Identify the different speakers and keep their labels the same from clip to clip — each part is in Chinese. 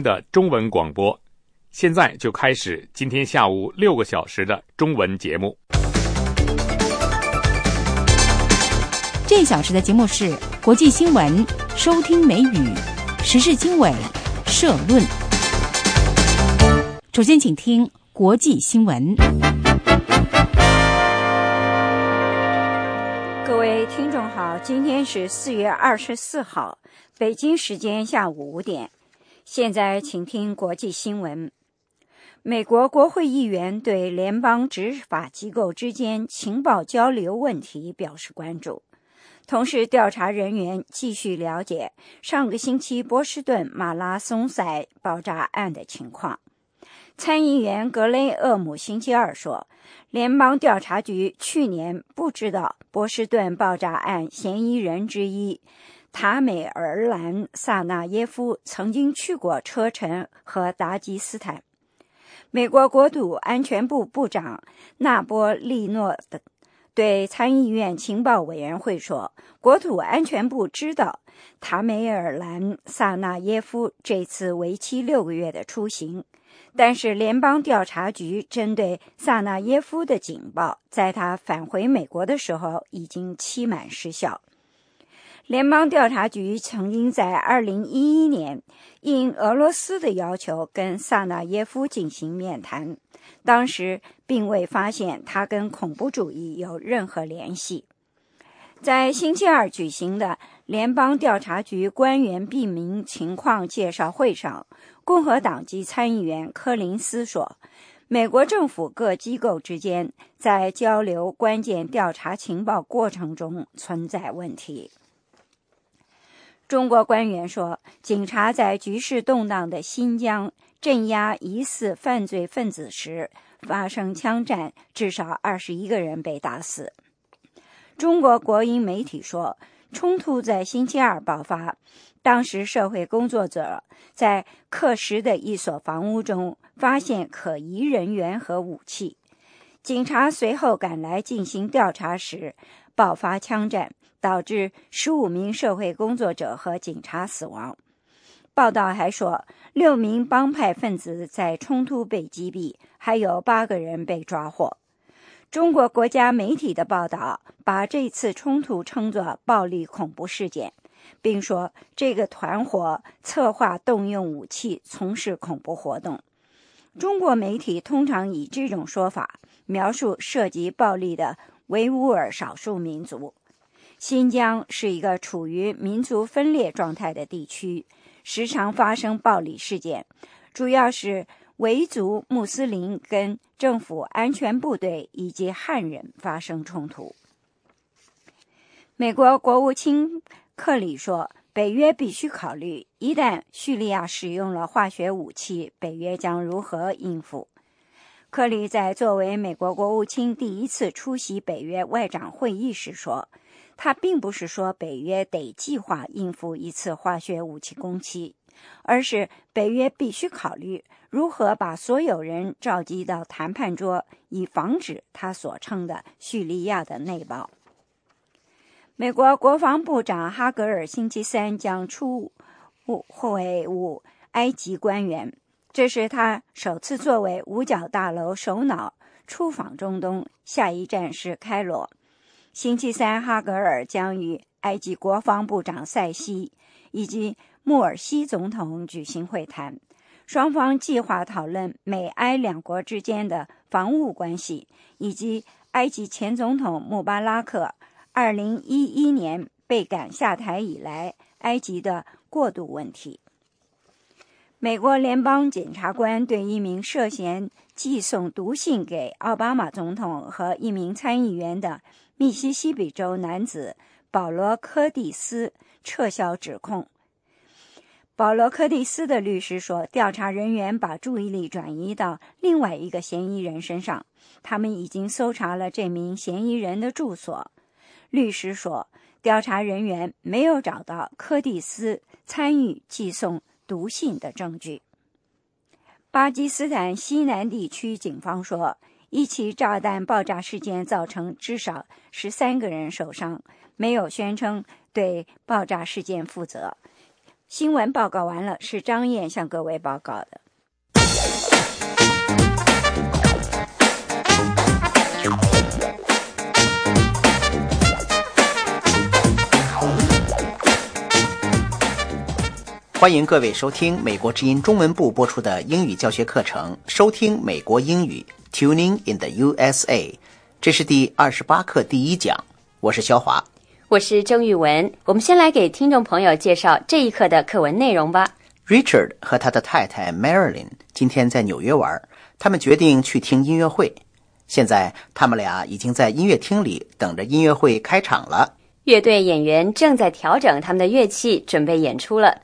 Speaker 1: 的中文广播，现在就开始今天下午六个小时的中文节目。
Speaker 2: 这一小时的节目是国际新闻、收听美语、时事经纬、社论。首先，请听国际新闻。
Speaker 3: 各位听众好，今天是四月二十四号，北京时间下午五点。现在请听国际新闻。美国国会议员对联邦执法机构之间情报交流问题表示关注，同时调查人员继续了解上个星期波士顿马拉松赛爆炸案的情况。参议员格雷厄姆星期二说，联邦调查局去年不知道波士顿爆炸案嫌疑人之一。塔美尔兰·萨纳耶夫曾经去过车臣和达吉斯坦。美国国土安全部部长纳波利诺对参议院情报委员会说：“国土安全部知道塔美尔兰·萨纳耶夫这次为期六个月的出行，但是联邦调查局针对萨纳耶夫的警报，在他返回美国的时候已经期满失效。”联邦调查局曾经在2011年应俄罗斯的要求跟萨纳耶夫进行面谈，当时并未发现他跟恐怖主义有任何联系。在星期二举行的联邦调查局官员避名情况介绍会上，共和党籍参议员柯林斯说：“美国政府各机构之间在交流关键调查情报过程中存在问题。”中国官员说，警察在局势动荡的新疆镇压疑似犯罪分子时发生枪战，至少二十一个人被打死。中国国营媒体说，冲突在星期二爆发，当时社会工作者在克什的一所房屋中发现可疑人员和武器，警察随后赶来进行调查时爆发枪战。导致十五名社会工作者和警察死亡。报道还说，六名帮派分子在冲突被击毙，还有八个人被抓获。中国国家媒体的报道把这次冲突称作暴力恐怖事件，并说这个团伙策划动用武器从事恐怖活动。中国媒体通常以这种说法描述涉及暴力的维吾尔少数民族。新疆是一个处于民族分裂状态的地区，时常发生暴力事件，主要是维族穆斯林跟政府安全部队以及汉人发生冲突。美国国务卿克里说：“北约必须考虑，一旦叙利亚使用了化学武器，北约将如何应付。”克里在作为美国国务卿第一次出席北约外长会议时说。他并不是说北约得计划应付一次化学武器攻击，而是北约必须考虑如何把所有人召集到谈判桌，以防止他所称的叙利亚的内爆。美国国防部长哈格尔星期三将出会晤埃及官员，这是他首次作为五角大楼首脑出访中东，下一站是开罗。星期三，哈格尔将与埃及国防部长塞西以及穆尔西总统举行会谈，双方计划讨论美埃两国之间的防务关系，以及埃及前总统穆巴拉克2011年被赶下台以来埃及的过渡问题。美国联邦检察官对一名涉嫌寄送毒信给奥巴马总统和一名参议员的。密西西比州男子保罗·柯蒂斯撤销指控。保罗·柯蒂斯的律师说，调查人员把注意力转移到另外一个嫌疑人身上，他们已经搜查了这名嫌疑人的住所。律师说，调查人员没有找到柯蒂斯参与寄送毒信的证据。巴基斯坦西南地区警方说。一起炸弹爆炸事件造成至少十三个人受伤，没有宣称对爆炸事件负责。新闻报告完了，是张燕向各位报告的。
Speaker 4: 欢迎各位收听美国之音中文部播出的英语教学课程，收听美国英语 Tuning in the USA，这是第二十八课第一讲，我是肖华。
Speaker 5: 我是郑玉文，我们先来给听众朋友介绍这一课的课文内容吧。
Speaker 4: Richard 和他的太太 Marilyn 今天在纽约玩，他们决定去听音乐会。现在他们俩已经在音乐厅里等着音乐会开场了。
Speaker 5: 乐队演员正在调整他们的乐器，准备演出了。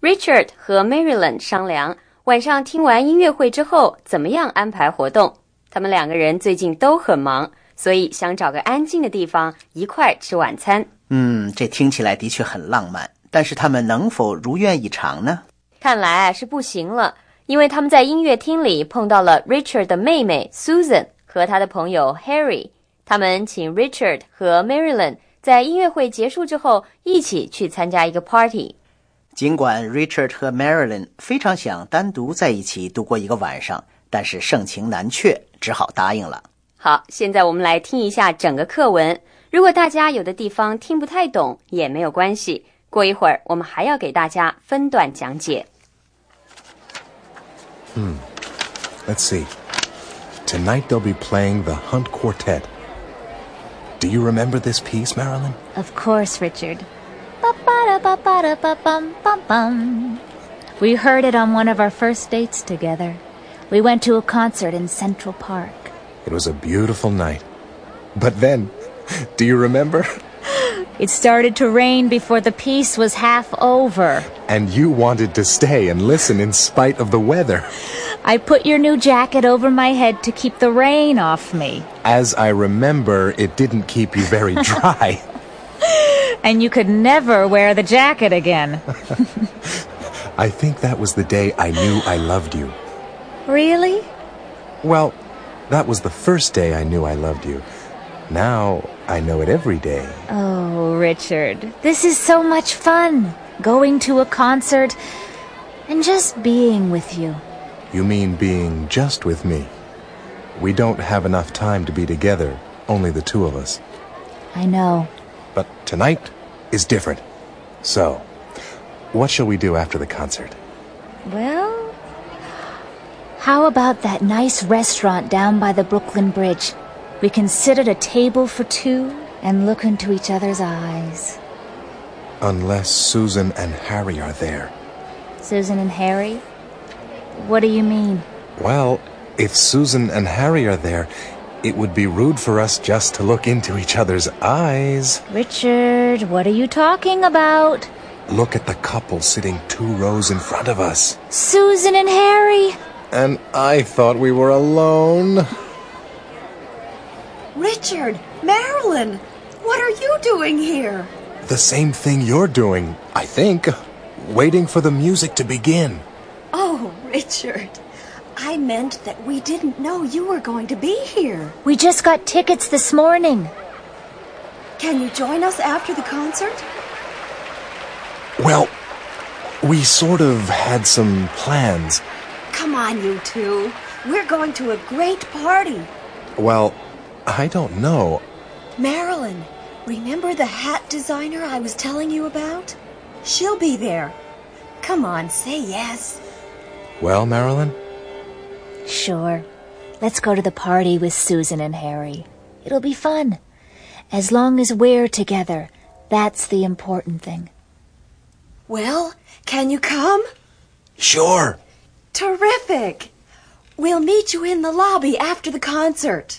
Speaker 5: Richard 和 Marilyn 商量晚上听完音乐会之后怎么样安排活动。他们两个人最近都很忙，所以想找个安静的地方一块吃晚餐。
Speaker 4: 嗯，这听起来的确很浪漫，但是他们能否如愿以偿呢？
Speaker 5: 看来啊是不行了，因为他们在音乐厅里碰到了 Richard 的妹妹 Susan 和他的朋友 Harry。他们请 Richard 和 Marilyn 在音乐会结束之后一起去参加一个 party。
Speaker 4: 尽管 Richard 和 Marilyn 非常想单独在一起度过一个晚上，但是盛情难却，只好答应了。
Speaker 5: 好，现在我们来听一下整个课文。如果大家有的地方听不太懂，也没有关系。过一会儿，我们还要给大家分段讲解。
Speaker 6: Hmm. Let's see. Tonight they'll be playing the Hunt Quartet. Do you remember this piece, Marilyn?
Speaker 7: Of course, Richard. We heard it on one of our first dates together. We went to a concert in Central Park.
Speaker 6: It was a beautiful night. But then, do you remember?
Speaker 7: It started to rain before the piece was half over.
Speaker 6: And you wanted to stay and listen in spite of the weather.
Speaker 7: I put your new jacket over my head to keep the rain off me.
Speaker 6: As I remember, it didn't keep you very dry.
Speaker 7: And you could never wear the jacket again.
Speaker 6: I think that was the day I knew I loved you.
Speaker 7: Really?
Speaker 6: Well, that was the first day I knew I loved you. Now I know it every day.
Speaker 7: Oh, Richard, this is so much fun. Going to a concert and just being with you.
Speaker 6: You mean being just with me? We don't have enough time to be together, only the two of us.
Speaker 7: I know.
Speaker 6: But tonight is different. So, what shall we do after the concert?
Speaker 7: Well, how about that nice restaurant down by the Brooklyn Bridge? We can sit at a table for two and look into each other's eyes.
Speaker 6: Unless Susan and Harry are there.
Speaker 7: Susan and Harry? What do you mean?
Speaker 6: Well, if Susan and Harry are there, it would be rude for us just to look into each other's eyes.
Speaker 7: Richard, what are you talking about?
Speaker 6: Look at the couple sitting two rows in front of us.
Speaker 7: Susan and Harry!
Speaker 6: And I thought we were alone.
Speaker 8: Richard, Marilyn, what are you doing here?
Speaker 6: The same thing you're doing, I think. Waiting for the music to begin.
Speaker 8: Oh, Richard, I meant that we didn't know you were going to be here.
Speaker 7: We just got tickets this morning.
Speaker 8: Can you join us after the concert?
Speaker 6: Well, we sort of had some plans.
Speaker 8: Come on, you two. We're going to a great party.
Speaker 6: Well, I don't know.
Speaker 8: Marilyn, remember the hat designer I was telling you about? She'll be there. Come on, say yes.
Speaker 6: Well, Marilyn?
Speaker 7: Sure. Let's go to the party with Susan and Harry. It'll be fun. As long as we're together, that's the important thing.
Speaker 8: Well, can you come?
Speaker 6: Sure.
Speaker 8: Terrific. We'll meet you in the lobby after the concert.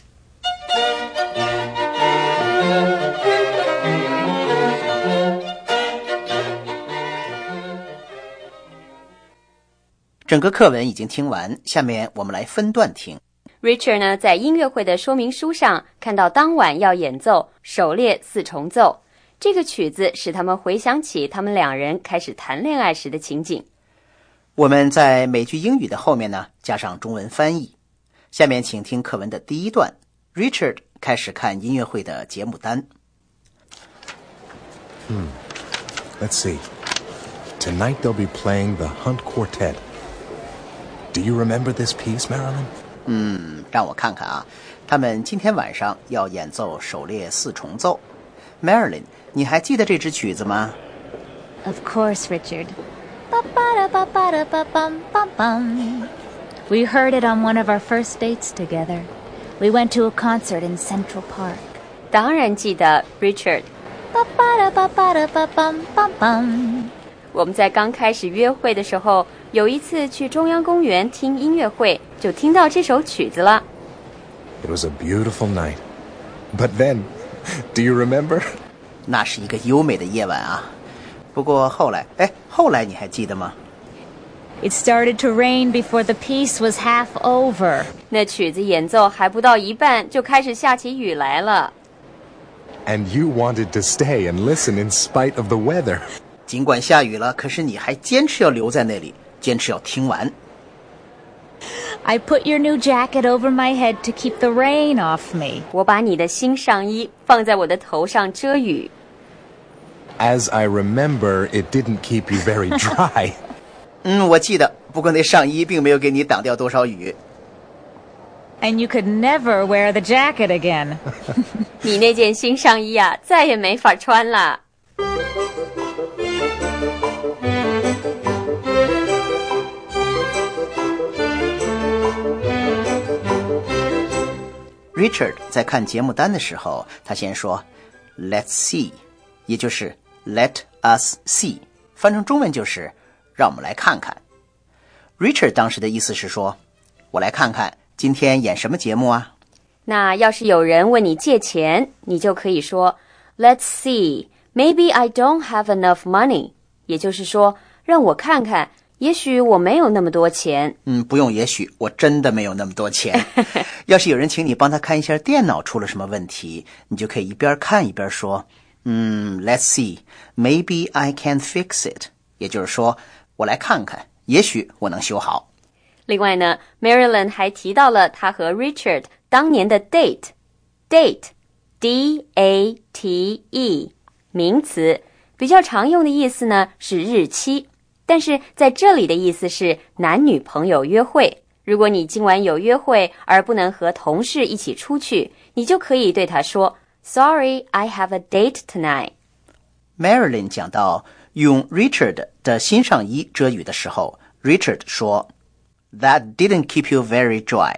Speaker 4: 整个课文已经听完，下面我们来分段听。
Speaker 5: Richard 呢，在音乐会的说明书上看到当晚要演奏首列四重奏，这个曲子使他们回想起他们两人开始谈恋爱时的情景。
Speaker 4: 我们在每句英语的后面呢加上中文翻译。下面请听课文的第一段，Richard 开始看音乐会的节目单。
Speaker 6: 嗯 Let's see. Tonight they'll be playing the Hunt Quartet. Do you remember this piece, Marilyn?
Speaker 4: 嗯，让我看看啊，他们今天晚上要演奏狩猎四重奏。Marilyn，你还记得这支曲子吗
Speaker 7: ？Of course, Richard. Ba-ba-da-ba-ba-da-ba-bum-bum-bum. We heard it on one of our first dates together. We went to a concert in Central Park.
Speaker 5: 当然记得，Richard。
Speaker 7: Ba-ba-da-ba-ba-da-ba-bum-bum-bum.
Speaker 5: 我们在刚开始约会的时候，有一次去中央公园听音乐会，就听到这首曲子了。
Speaker 6: It was a beautiful night. But then, do you remember?
Speaker 4: 那是一个优美的夜晚啊。 不过后来，哎，后来你还记得吗？
Speaker 7: It started to rain before the piece was half over.
Speaker 5: 那曲子演奏还不到一半，就开始下起雨来了。
Speaker 6: And you wanted to stay and listen in spite of the weather.
Speaker 4: 尽管下雨了，可是你还坚持要留在那里，坚持要听完。
Speaker 7: I put your new jacket over my head to keep the rain off me.
Speaker 5: 我把你的新上衣放在我的头上遮雨。
Speaker 6: As I remember, it didn't keep you very dry.
Speaker 4: 嗯，我记得，不过那上衣并没有给你挡掉多少雨。
Speaker 7: And you could never wear the jacket again.
Speaker 5: 你那件新上衣啊，再也没法穿了。
Speaker 4: Richard 在看节目单的时候，他先说 "Let's see"，也就是 "Let us see"，翻成中文就是“让我们来看看”。Richard 当时的意思是说：“我来看看今天演什么节目啊
Speaker 5: 那要是有人问你借钱，你就可以说 "Let's see, maybe I don't have enough money"，也就是说，让我看看，也许我没有那么多钱。？”
Speaker 4: 嗯，不用，也许我真的没有那么多钱。要是有人请你帮他看一下电脑出了什么问题，你就可以一边看一边说：“嗯，Let's see, maybe I can fix it。”也就是说，我来看看，也许我能修好。
Speaker 5: 另外呢，Marilyn 还提到了他和 Richard 当年的 date，date，d a t e，名词，比较常用的意思呢是日期，但是在这里的意思是男女朋友约会。如果你今晚有约会而不能和同事一起出去，你就可以对他说：“Sorry, I have a date tonight。”
Speaker 4: Marilyn 讲到用 Richard 的新上衣遮雨的时候，Richard 说：“That didn't keep you very dry。”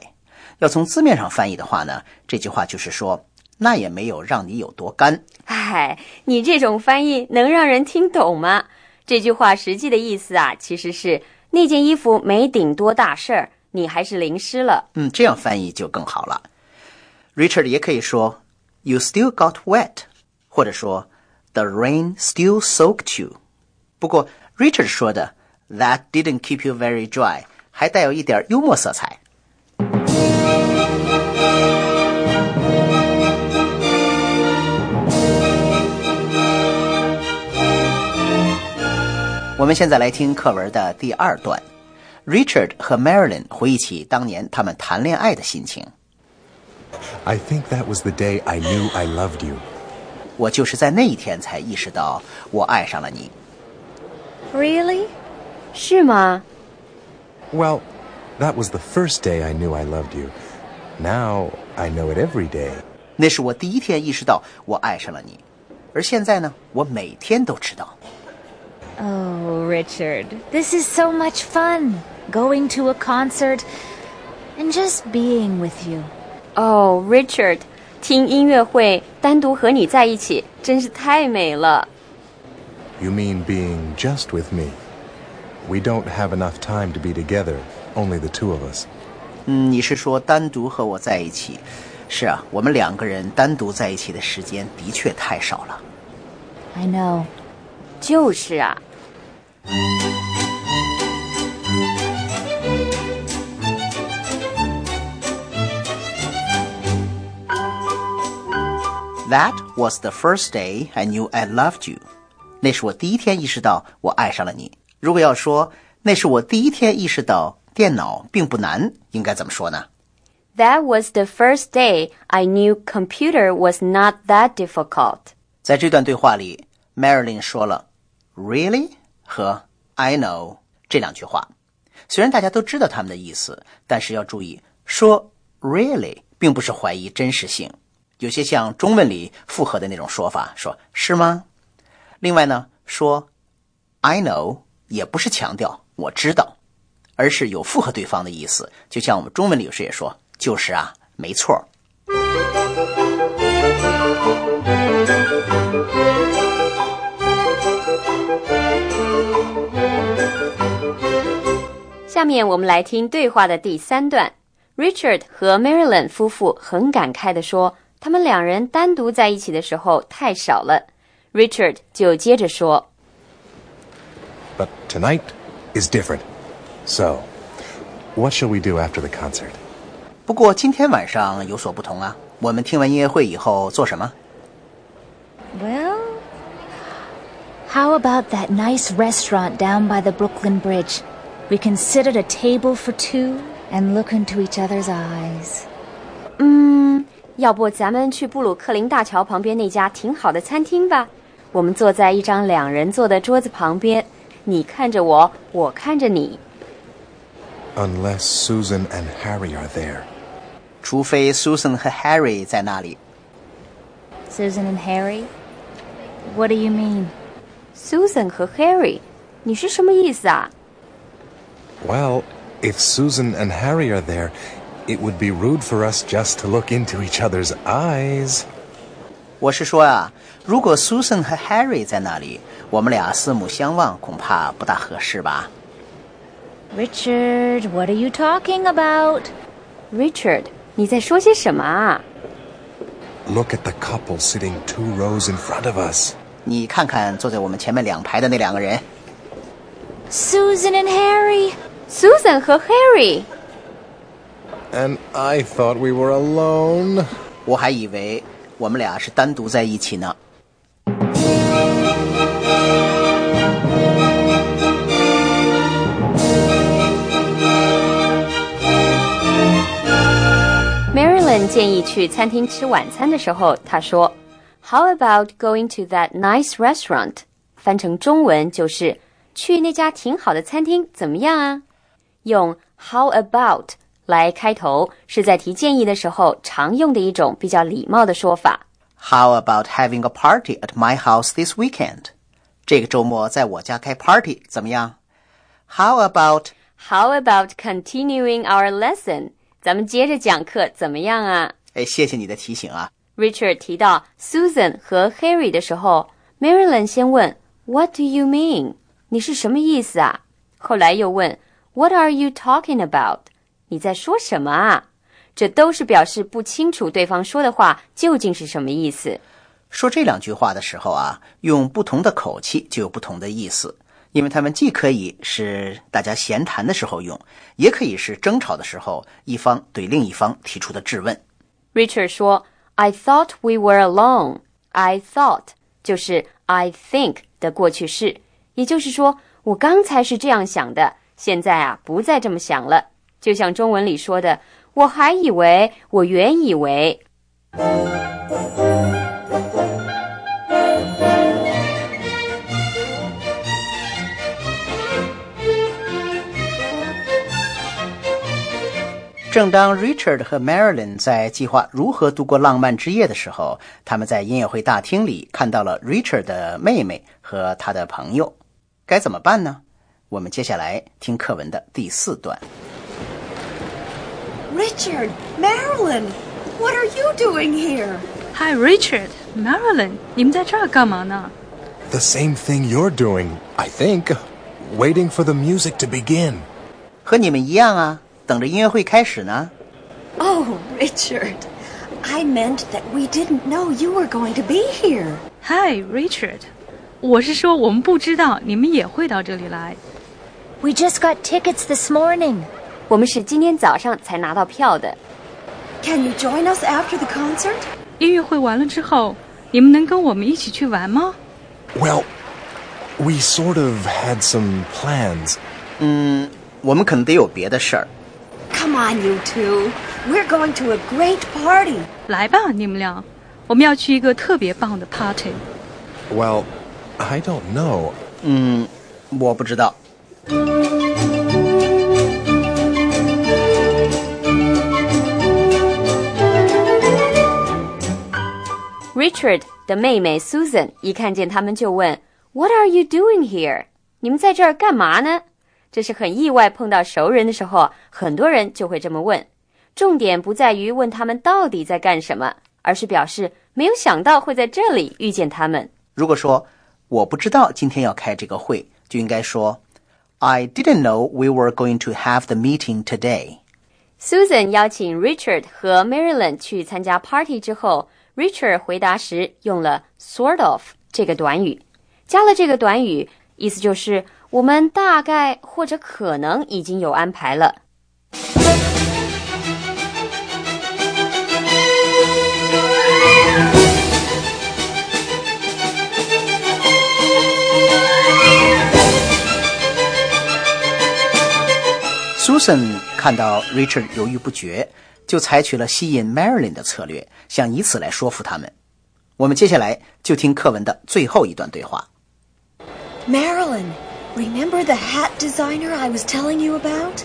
Speaker 4: 要从字面上翻译的话呢，这句话就是说，那也没有让你有多干。
Speaker 5: 哎，你这种翻译能让人听懂吗？这句话实际的意思啊，其实是那件衣服没顶多大事儿，你还是淋湿了。
Speaker 4: 嗯，这样翻译就更好了。Richard 也可以说 “You still got wet”，或者说 “The rain still soaked you”。不过 Richard 说的 “That didn't keep you very dry” 还带有一点幽默色彩。我们现在来听课文的第二段。Richard 和 Marilyn 回忆起当年他们谈恋爱的心情。
Speaker 6: I think that was the day I knew I loved you.
Speaker 4: 我就是在那一天才意识到我爱上了你。
Speaker 7: Really?
Speaker 5: 是吗？
Speaker 6: Well, that was the first day I knew I loved you. Now I know it every day.
Speaker 4: 那是我第一天意识到我爱上了你，而现在呢，我每天都知道。
Speaker 7: Oh, Richard, this is so much fun. Going to a concert and just being with you.
Speaker 5: 哦、r i c h a r d 听音乐会，单独和你在一起，真是太美了。
Speaker 6: You mean being just with me? We don't have enough time to be together, only the two of us.
Speaker 4: 嗯，你是说单独和我在一起？是啊，我们两个人单独在一起的时间的确太少了。
Speaker 7: I know.
Speaker 5: 就是啊，
Speaker 4: That was the first day I knew I loved you。那是我第一天意识到我爱上了你。如果要说那是我第一天意识到电脑并不难，应该怎么说呢
Speaker 5: ？That was the first day I knew computer was not that difficult.
Speaker 4: 在这段对话里，Marilyn 说了 “really” 和 I know 这两句话。虽然大家都知道他们的意思，但是要注意，说 really 并不是怀疑真实性，有些像中文里复合的那种说法，说是吗？另外呢，说 I know 也不是强调我知道，而是有附和对方的意思，就像我们中文里有时也说就是啊，没错。
Speaker 5: 下面我们来听对话的第三段。Richard 和 Marilyn 夫妇很感慨地说：“他们两人单独在一起的时候太少了。” Richard 就接着说：“
Speaker 6: But tonight is different. So, what shall we do after the concert?”
Speaker 4: 不过今天晚上有所不同啊！我们听完音乐会以后做什么？
Speaker 7: Well, how about that nice restaurant down by the Brooklyn Bridge? We can sit at a table for two and look into each other's eyes.
Speaker 5: 嗯， 要不咱们去布鲁克林大桥旁边那家挺好的餐厅吧？我们坐在一张两人坐的桌子旁边，你看着我，我看着你。
Speaker 6: Unless Susan and Harry are there.
Speaker 4: 除非 Susan 和 Harry 在那里。
Speaker 7: Susan and Harry? What do you mean?
Speaker 5: Susan 和 Harry，你是什么意思啊？
Speaker 6: well, if Susan and Harry are there, it would be rude for us just to look into each other's eyes.
Speaker 4: 我是说啊，如果 Susan 和 Harry 在那里，我们俩四目相望，恐怕不大合适吧？
Speaker 7: Richard, what are you talking about?
Speaker 5: Richard, 你在说些什么啊？
Speaker 6: Look at the couple sitting two rows in front of us.
Speaker 4: 你看看坐在我们前面两排的那两个人。
Speaker 7: Susan and Harry.
Speaker 5: Susan 和 Harry。
Speaker 6: And I thought we were alone。
Speaker 4: 我还以为我们俩是单独在一起呢。
Speaker 5: Marilyn 建议去餐厅吃晚餐的时候，她说：“How about going to that nice restaurant？” 翻成中文就是去那家挺好的餐厅怎么样啊？用 How about 来开头，是在提建议的时候常用的一种比较礼貌的说法。
Speaker 4: How about having a party at my house this weekend？这个周末在我家开 party 怎么样？How about
Speaker 5: How about continuing our lesson？咱们接着讲课怎么样啊？
Speaker 4: 哎，谢谢你的提醒啊。
Speaker 5: Richard 提到 Susan 和 Harry 的时候，Marilyn 先问 What do you mean？你是什么意思啊？后来又问 What are you talking about？你在说什么啊？这都是表示不清楚对方说的话究竟是什么意思。
Speaker 4: 说这两句话的时候啊，用不同的口气就有不同的意思，因为他们既可以是大家闲谈的时候用，也可以是争吵的时候一方对另一方提出的质问。
Speaker 5: Richard 说：“I thought we were alone. I thought 就是 I think 的过去式，也就是说我刚才是这样想的。”现在啊，不再这么想了。就像中文里说的，我还以为，我原以为。
Speaker 4: 正当 Richard 和 Marilyn 在计划如何度过浪漫之夜的时候，他们在音乐会大厅里看到了 Richard 的妹妹和他的朋友，该怎么办呢？我们接下来听课文的第四段。
Speaker 8: Richard, Marilyn, what are you doing here?
Speaker 9: Hi, Richard, Marilyn，你们在这儿干嘛呢？
Speaker 6: The same thing you're doing, I think, waiting for the music to begin.
Speaker 4: 和你们一样啊，等着音乐会开始呢。
Speaker 8: Oh, Richard, I meant that we didn't know you were going to be here.
Speaker 9: Hi, Richard，我是说我们不知道你们也会到这里来。
Speaker 7: we just got tickets this morning.
Speaker 5: 我们是今天早上才拿到票的。
Speaker 8: Can you join us after the concert?
Speaker 9: 音乐会完了之后，你们能跟我们一起去玩吗？
Speaker 6: Well, we sort of had some plans.
Speaker 4: 嗯，我们可能得有别的事儿。
Speaker 8: Come on, you two. We're going to a great party.
Speaker 9: 来吧，你们俩，我们要去一个特别棒的
Speaker 6: party。Well, I don't know.
Speaker 4: 嗯，我不知道。
Speaker 5: Richard 的妹妹 Susan 一看见他们就问：“What are you doing here？” 你们在这儿干嘛呢？这是很意外，碰到熟人的时候，很多人就会这么问。重点不在于问他们到底在干什么，而是表示没有想到会在这里遇见他们。
Speaker 4: 如果说我不知道今天要开这个会，就应该说 I didn't know we were going to have the meeting today.
Speaker 5: Susan 邀请 Richard 和 Marilyn 去参加 party 之后，Richard 回答时用了 sort of 这个短语，加了这个短语，意思就是我们大概或者可能已经有安排了。
Speaker 4: Susan 看到 Richard 犹豫不决，就采取了吸引 Marilyn 的策略，想以此来说服他们。我们接下来就听课文的最后一段对话。
Speaker 8: Marilyn, remember the hat designer I was telling you about?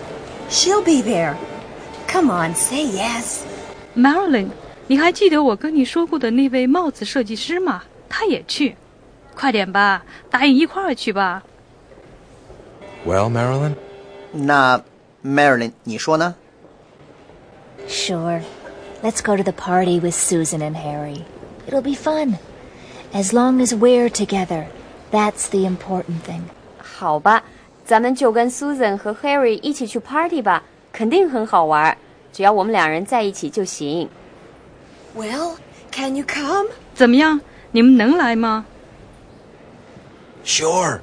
Speaker 8: She'll be there. Come on, say yes.
Speaker 9: Marilyn，你还记得我跟你说过的那位帽子设计师吗？他也去，快点吧，答应一块儿去吧。
Speaker 6: Well, Marilyn?
Speaker 4: 那 Marilyn，你说呢？
Speaker 7: Sure. Let's go to the party with Susan and Harry. It'll be fun. As long as we're together, that's the important thing.
Speaker 5: 好吧，咱们就跟 Susan 和 Harry 一起去 party 吧，肯定很好玩。只要我们两人在一起就行。
Speaker 8: Well, can you come?
Speaker 9: 怎么样？你们能来吗？
Speaker 6: Sure.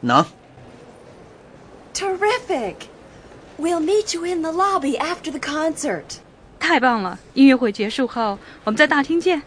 Speaker 4: 能。
Speaker 8: Terrific. We'll meet you in the lobby after the concert.
Speaker 9: 太棒了！音乐会结束后，我们在大厅见。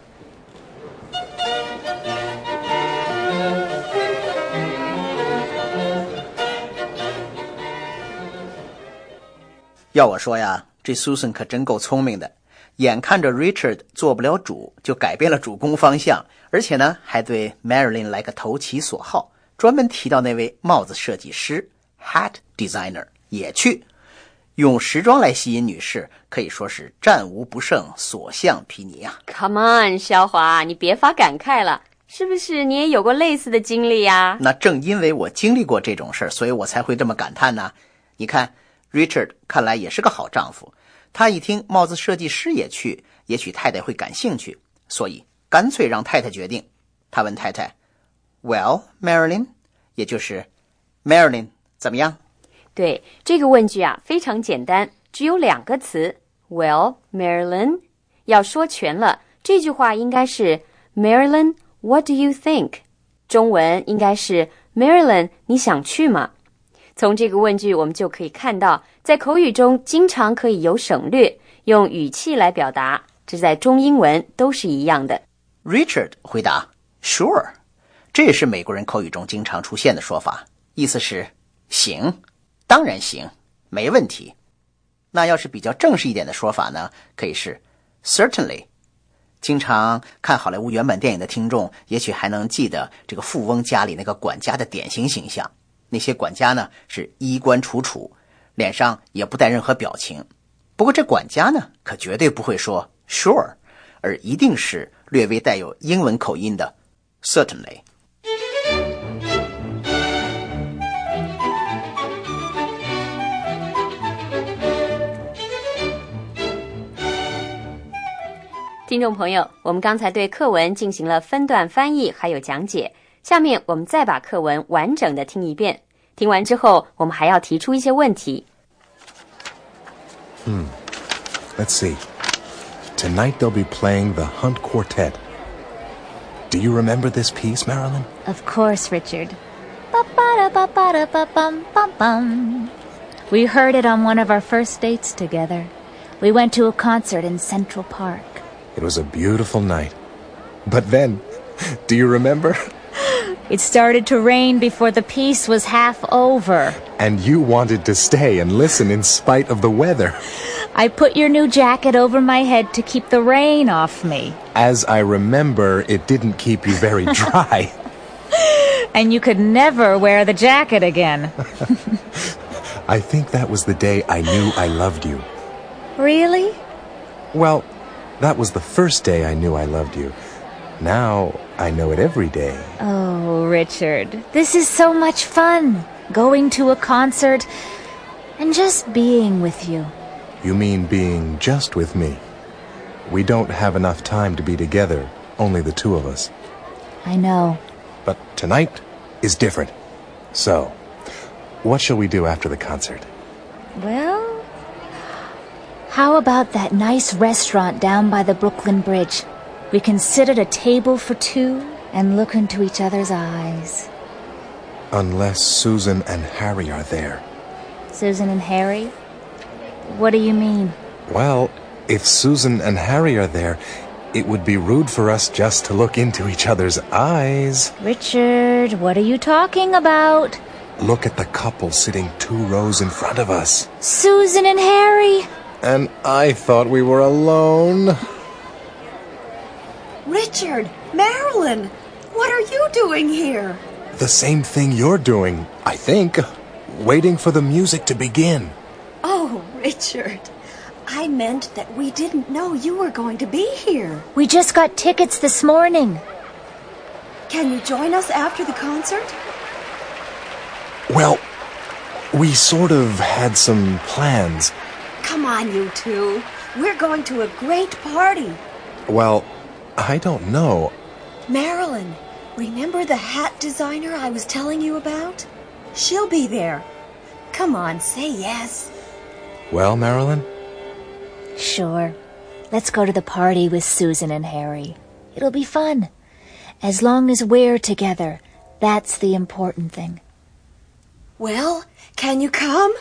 Speaker 4: 要我说呀，这 Susan 可真够聪明的，眼看着 Richard 做不了主，就改变了主攻方向，而且呢，还对 Marilyn 来个投其所好，专门提到那位帽子设计师 hat designer 也去，用时装来吸引女士，可以说是战无不胜，所向披靡啊
Speaker 5: ！Come on，肖华，你别发感慨了，是不是你也有过类似的经历呀？
Speaker 4: 那正因为我经历过这种事儿，所以我才会这么感叹呢。你看，Richard 看来也是个好丈夫。他一听帽子设计师也去，也许太太会感兴趣，所以干脆让太太决定。他问太太：“Well, Marilyn，也就是 Marilyn 怎么样
Speaker 5: 对，这个问句啊非常简单，只有两个词。Well, Marilyn，要说全了，这句话应该是 Marilyn，What do you think？中文应该是 Marilyn，你想去吗？从这个问句，我们就可以看到，在口语中经常可以有省略，用语气来表达，这在中英文都是一样的。
Speaker 4: ？”Richard 回答：“Sure。”这也是美国人口语中经常出现的说法，意思是“行，当然行，没问题”。那要是比较正式一点的说法呢，可以是 “Certainly”。经常看好莱坞原版电影的听众，也许还能记得这个富翁家里那个管家的典型形象。那些管家呢是衣冠楚楚，脸上也不带任何表情。不过这管家呢，可绝对不会说 “sure”，而一定是略微带有英文口音的 “certainly”。
Speaker 5: 听众朋友，我们刚才对课文进行了分段翻译，还有讲解。下面我们再把课文完整的听一遍。听完之后，我们还要提出一些问题。
Speaker 6: 嗯，Let's see. Tonight they'll be playing the Hunt Quartet. Do you remember this piece, Marilyn?
Speaker 7: Of course, Richard. We heard it on one of our first dates together. We went to a concert in Central Park.
Speaker 6: It was a beautiful night. But then, do you remember?
Speaker 7: It started to rain before the piece was half over.
Speaker 6: And you wanted to stay and listen in spite of the weather.
Speaker 7: I put your new jacket over my head to keep the rain off me.
Speaker 6: As I remember, it didn't keep you very dry.
Speaker 7: and you could never wear the jacket again.
Speaker 6: I think that was the day I knew I loved you.
Speaker 7: Really?
Speaker 6: Well, that was the first day I knew I loved you. Now I know it every day.
Speaker 7: Oh, Richard, this is so much fun. Going to a concert and just being with you.
Speaker 6: You mean being just with me? We don't have enough time to be together, only the two of us.
Speaker 7: I know.
Speaker 6: But tonight is different. So, what shall we do after the concert?
Speaker 7: Well, how about that nice restaurant down by the Brooklyn Bridge? We can sit at a table for two and look into each other's eyes.
Speaker 6: Unless Susan and Harry are there.
Speaker 7: Susan and Harry? What do you mean?
Speaker 6: Well, if Susan and Harry are there, it would be rude for us just to look into each other's eyes.
Speaker 7: Richard, what are you talking about?
Speaker 6: Look at the couple sitting two rows in front of us.
Speaker 7: Susan and Harry!
Speaker 6: And I thought we were alone.
Speaker 8: Richard, Marilyn, what are you doing here?
Speaker 6: The same thing you're doing, I think. Waiting for the music to begin.
Speaker 8: Oh, Richard. I meant that we didn't know you were going to be here.
Speaker 7: We just got tickets this morning.
Speaker 8: Can you join us after the concert?
Speaker 6: Well, we sort of had some plans.
Speaker 8: Come on, you two. We're going to a great party.
Speaker 6: Well, I don't know.
Speaker 8: Marilyn, remember the hat designer I was telling you about? She'll be there. Come on, say yes.
Speaker 6: Well, Marilyn?
Speaker 7: Sure. Let's go to the party with Susan and Harry. It'll be fun. As long as we're together, that's the important thing.
Speaker 8: Well, can you come?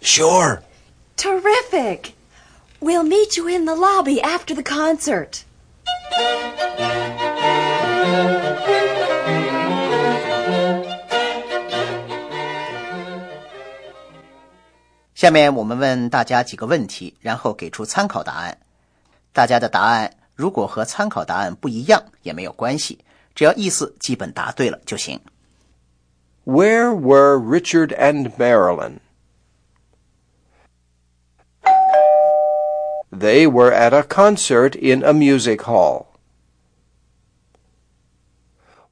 Speaker 6: Sure.
Speaker 8: Terrific. We'll meet you in the lobby after the concert.
Speaker 4: 下面我们问大家几个问题，然后给出参考答案。大家的答案如果和参考答案不一样也没有关系，只要意思基本答对了就行。
Speaker 10: Where were Richard and Marilyn? They were at a concert in a music hall.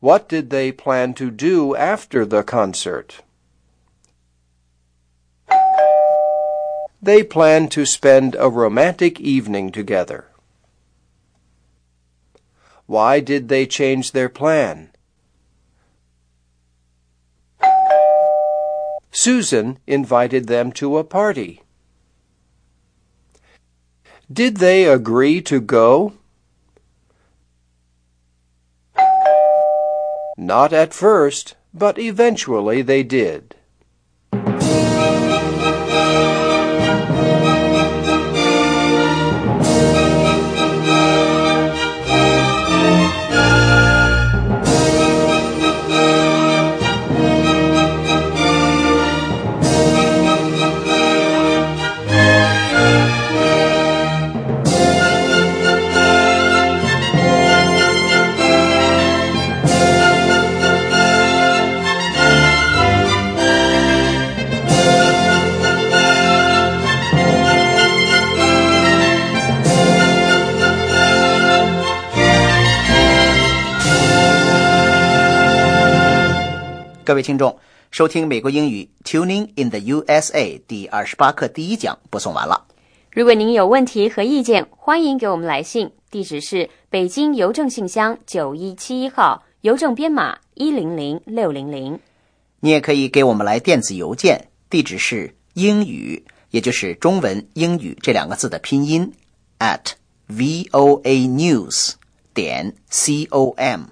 Speaker 10: What did they plan to do after the concert? They planned to spend a romantic evening together. Why did they change their plan? Susan invited them to a party. Did they agree to go? Not at first, but eventually they did.
Speaker 4: 各位听众，收听美国英语 Tuning in the USA 第二十八课第一讲播送完了。
Speaker 5: 如果您有问题和意见，欢迎给我们来信，地址是北京邮政信箱九一七一号，邮政编码一零零六零零。
Speaker 4: 你也可以给我们来电子邮件，地址是英语，也就是中文英语这两个字的拼音 at voa news 点 com，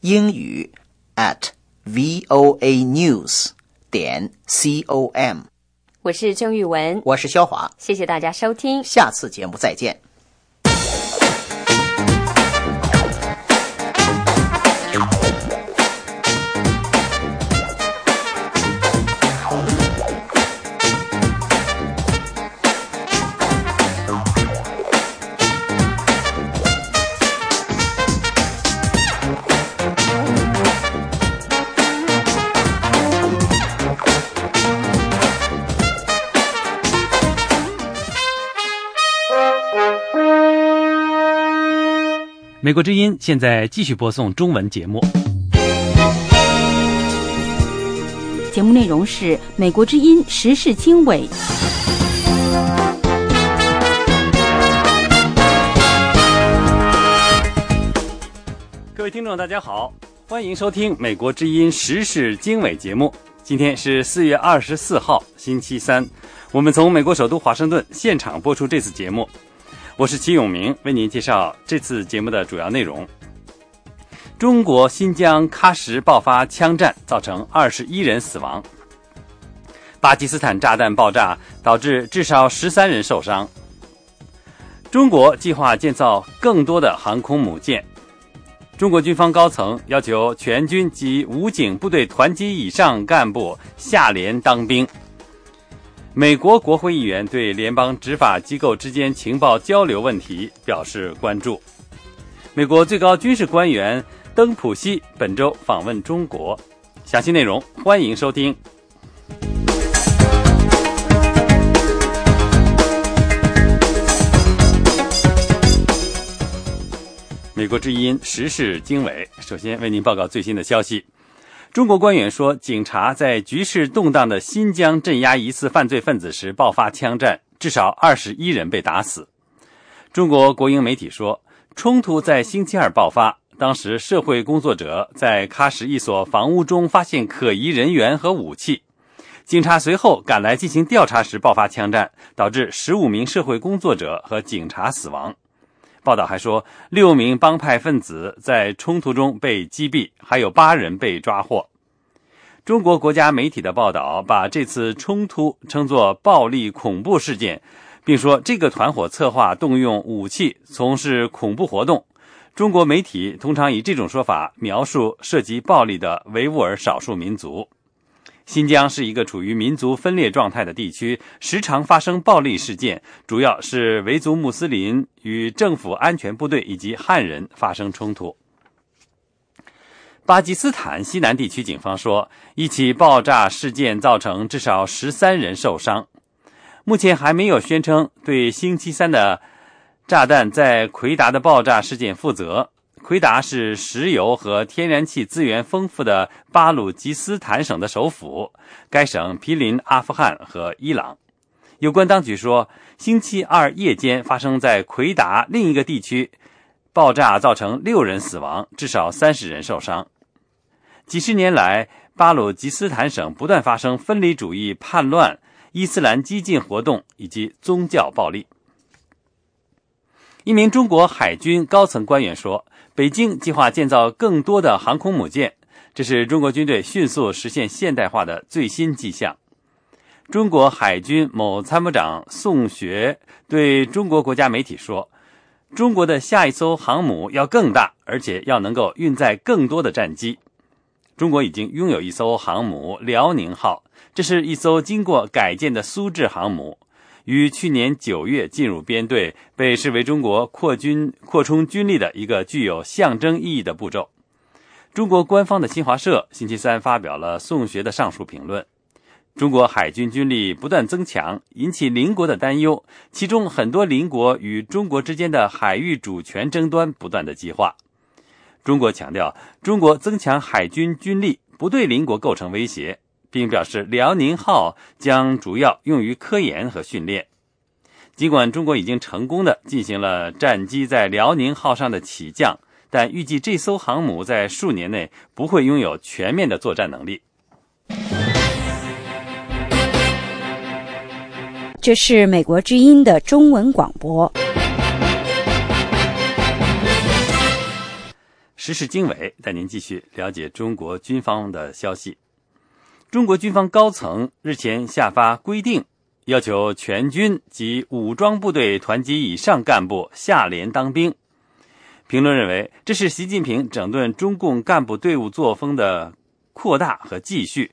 Speaker 4: 英语 at voa news 点 com。
Speaker 5: 我是郑玉文，
Speaker 4: 我是肖华，
Speaker 5: 谢谢大家收听。
Speaker 4: 下次节目再见。
Speaker 11: 美国之音现在继续播送中文节目。
Speaker 2: 节目内容是《美国之音时事经纬》。
Speaker 11: 各位听众，大家好，欢迎收听《美国之音时事经纬》节目。今天是四月二十四号，星期三。我们从美国首都华盛顿现场播出这次节目。我是齐永明，为您介绍这次节目的主要内容。中国新疆喀什爆发枪战，造成二十一人死亡。巴基斯坦炸弹爆炸导致至少十三人受伤。中国计划建造更多的航空母舰。中国军方高层要求全军及武警部队团级以上干部下连当兵。美国国会议员对联邦执法机构之间情报交流问题表示关注。美国最高军事官员登普西本周访问中国，详细内容欢迎收听。美国之音时事经纬，首先为您报告最新的消息。中国官员说，警察在局势动荡的新疆镇压疑似犯罪分子时爆发枪战，至少二十一人被打死。中国国营媒体说，冲突在星期二爆发，当时社会工作者在喀什一所房屋中发现可疑人员和武器，警察随后赶来进行调查时爆发枪战，导致十五名社会工作者和警察死亡。报道还说，六名帮派分子在冲突中被击毙，还有八人被抓获。中国国家媒体的报道把这次冲突称作暴力恐怖事件，并说这个团伙策划动用武器从事恐怖活动。中国媒体通常以这种说法描述涉及暴力的维吾尔少数民族。新疆是一个处于民族分裂状态的地区，时常发生暴力事件，主要是维族穆斯林与政府安全部队以及汉人发生冲突。巴基斯坦西南地区警方说，一起爆炸事件造成至少十三人受伤，目前还没有宣称对星期三的炸弹在奎达的爆炸事件负责。奎达是石油和天然气资源丰富的巴鲁吉斯坦省的首府，该省毗邻阿富汗和伊朗。有关当局说，星期二夜间发生在奎达另一个地区爆炸，造成六人死亡，至少三十人受伤。几十年来，巴鲁吉斯坦省不断发生分离主义叛乱、伊斯兰激进活动以及宗教暴力。一名中国海军高层官员说。北京计划建造更多的航空母舰，这是中国军队迅速实现现代化的最新迹象。中国海军某参谋长宋学对中国国家媒体说：“中国的下一艘航母要更大，而且要能够运载更多的战机。中国已经拥有一艘航母‘辽宁号’，这是一艘经过改建的苏制航母。”于去年九月进入编队，被视为中国扩军扩充军力的一个具有象征意义的步骤。中国官方的新华社星期三发表了宋学的上述评论：中国海军军力不断增强，引起邻国的担忧，其中很多邻国与中国之间的海域主权争端不断的激化。中国强调，中国增强海军军力不对邻国构成威胁。并表示，辽宁号将主要用于科研和训练。尽管中国已经成功的进行了战机在辽宁号上的起降，但预计这艘航母在数年内不会拥有全面的作战能力。
Speaker 3: 这是美国之音的中文广播。
Speaker 11: 时事经纬带您继续了解中国军方的消息。中国军方高层日前下发规定，要求全军及武装部队团级以上干部下连当兵。评论认为，这是习近平整顿中共干部队伍作风的扩大和继续。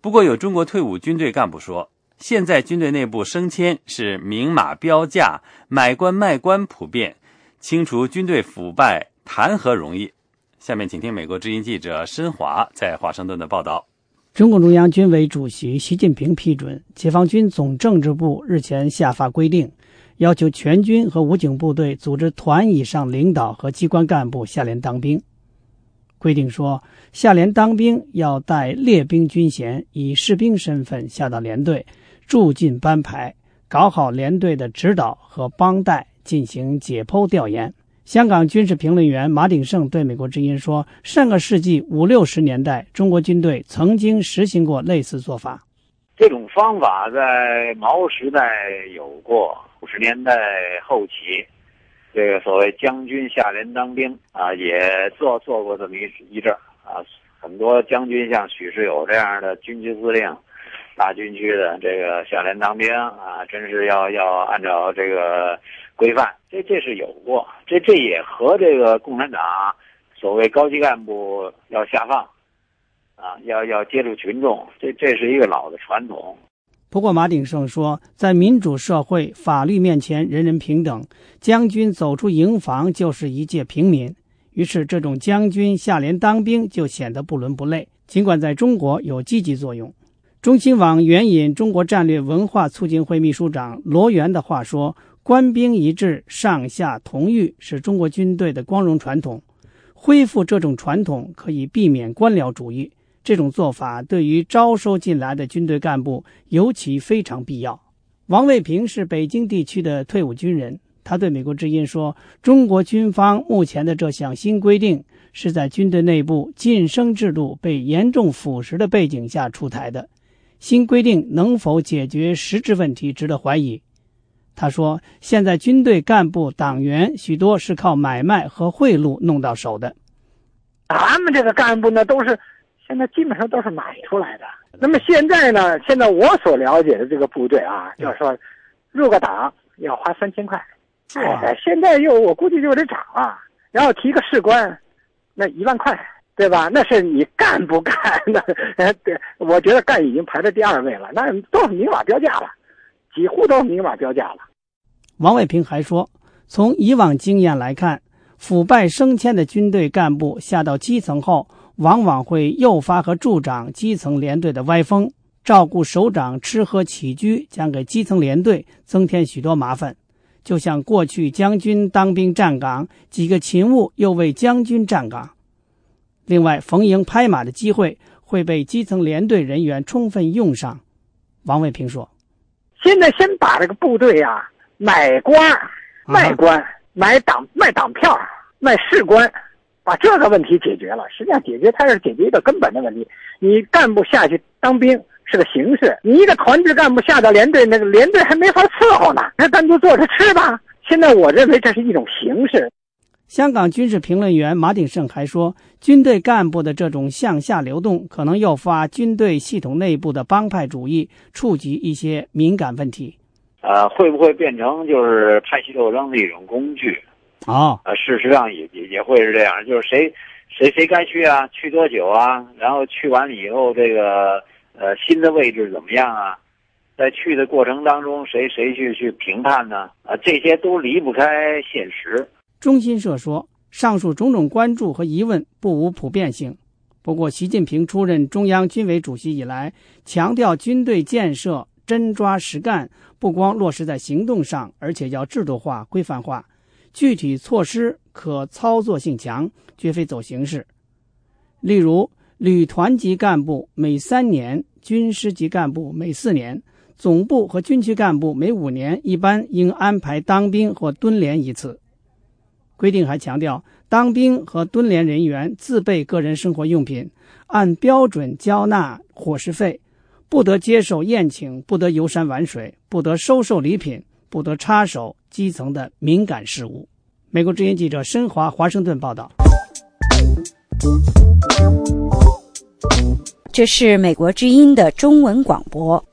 Speaker 11: 不过，有中国退伍军队干部说，现在军队内部升迁是明码标价、买官卖官普遍，清除军队腐败谈何容易？下面请听美国之音记者申华在华盛顿的报道。
Speaker 12: 中共中央军委主席习近平批准，解放军总政治部日前下发规定，要求全军和武警部队组织团以上领导和机关干部下连当兵。规定说，下连当兵要带列兵军衔，以士兵身份下到连队，驻进班排，搞好连队的指导和帮带，进行解剖调研。香港军事评论员马鼎盛对美国之音说：“上个世纪五六十年代，中国军队曾经实行过类似做法。
Speaker 13: 这种方法在毛时代有过，五十年代后期，这个所谓将军下连当兵啊，也做做过这么一一阵啊。很多将军像许世友这样的军区司令，大军区的这个下连当兵啊，真是要要按照这个。”规范，这这是有过，这这也和这个共产党所谓高级干部要下放，啊，要要接触群众，这这是一个老的传统。
Speaker 12: 不过马鼎盛说，在民主社会，法律面前人人平等，将军走出营房就是一介平民，于是这种将军下连当兵就显得不伦不类。尽管在中国有积极作用，中新网援引中国战略文化促进会秘书长罗源的话说。官兵一致，上下同欲，是中国军队的光荣传统。恢复这种传统，可以避免官僚主义。这种做法对于招收进来的军队干部尤其非常必要。王卫平是北京地区的退伍军人，他对美国之音说：“中国军方目前的这项新规定，是在军队内部晋升制度被严重腐蚀的背景下出台的。新规定能否解决实质问题，值得怀疑。”他说：“现在军队干部、党员许多是靠买卖和贿赂弄到手的。
Speaker 14: 咱们这个干部呢，都是现在基本上都是买出来的。那么现在呢，现在我所了解的这个部队啊，就是说入个党要花三千块。哎，现在又我估计就得涨了。然后提个士官，那一万块，对吧？那是你干不干的？对，我觉得干已经排在第二位了，那都是明码标价了。”几乎都明码标价了。
Speaker 12: 王卫平还说，从以往经验来看，腐败升迁的军队干部下到基层后，往往会诱发和助长基层连队的歪风，照顾首长吃喝起居，将给基层连队增添许多麻烦。就像过去将军当兵站岗，几个勤务又为将军站岗。另外，逢迎拍马的机会会被基层连队人员充分用上。王卫平说。
Speaker 14: 现在先把这个部队啊买官、卖官、买党、卖党票、卖士官，把这个问题解决了。实际上，解决它是解决一个根本的问题。你干部下去当兵是个形式，你一个团支干部下到连队，那个连队还没法伺候呢，那单独坐着吃吧。现在我认为这是一种形式。
Speaker 12: 香港军事评论员马鼎盛还说，军队干部的这种向下流动，可能诱发军队系统内部的帮派主义，触及一些敏感问题。
Speaker 13: 呃，会不会变成就是派系斗争的一种工具？
Speaker 12: 啊，
Speaker 13: 呃，事实上也也也会是这样，就是谁谁谁该去啊，去多久啊？然后去完了以后，这个呃新的位置怎么样啊？在去的过程当中，谁谁去去评判呢？啊，这些都离不开现实。
Speaker 12: 中新社说，上述种种关注和疑问不无普遍性。不过，习近平出任中央军委主席以来，强调军队建设真抓实干，不光落实在行动上，而且要制度化、规范化，具体措施可操作性强，绝非走形式。例如，旅团级干部每三年，军师级干部每四年，总部和军区干部每五年，一般应安排当兵或蹲连一次。规定还强调，当兵和蹲连人员自备个人生活用品，按标准交纳伙食费，不得接受宴请，不得游山玩水，不得收受礼品，不得插手基层的敏感事务。美国之音记者申华华盛顿报道。
Speaker 3: 这是美国之音的中文广播。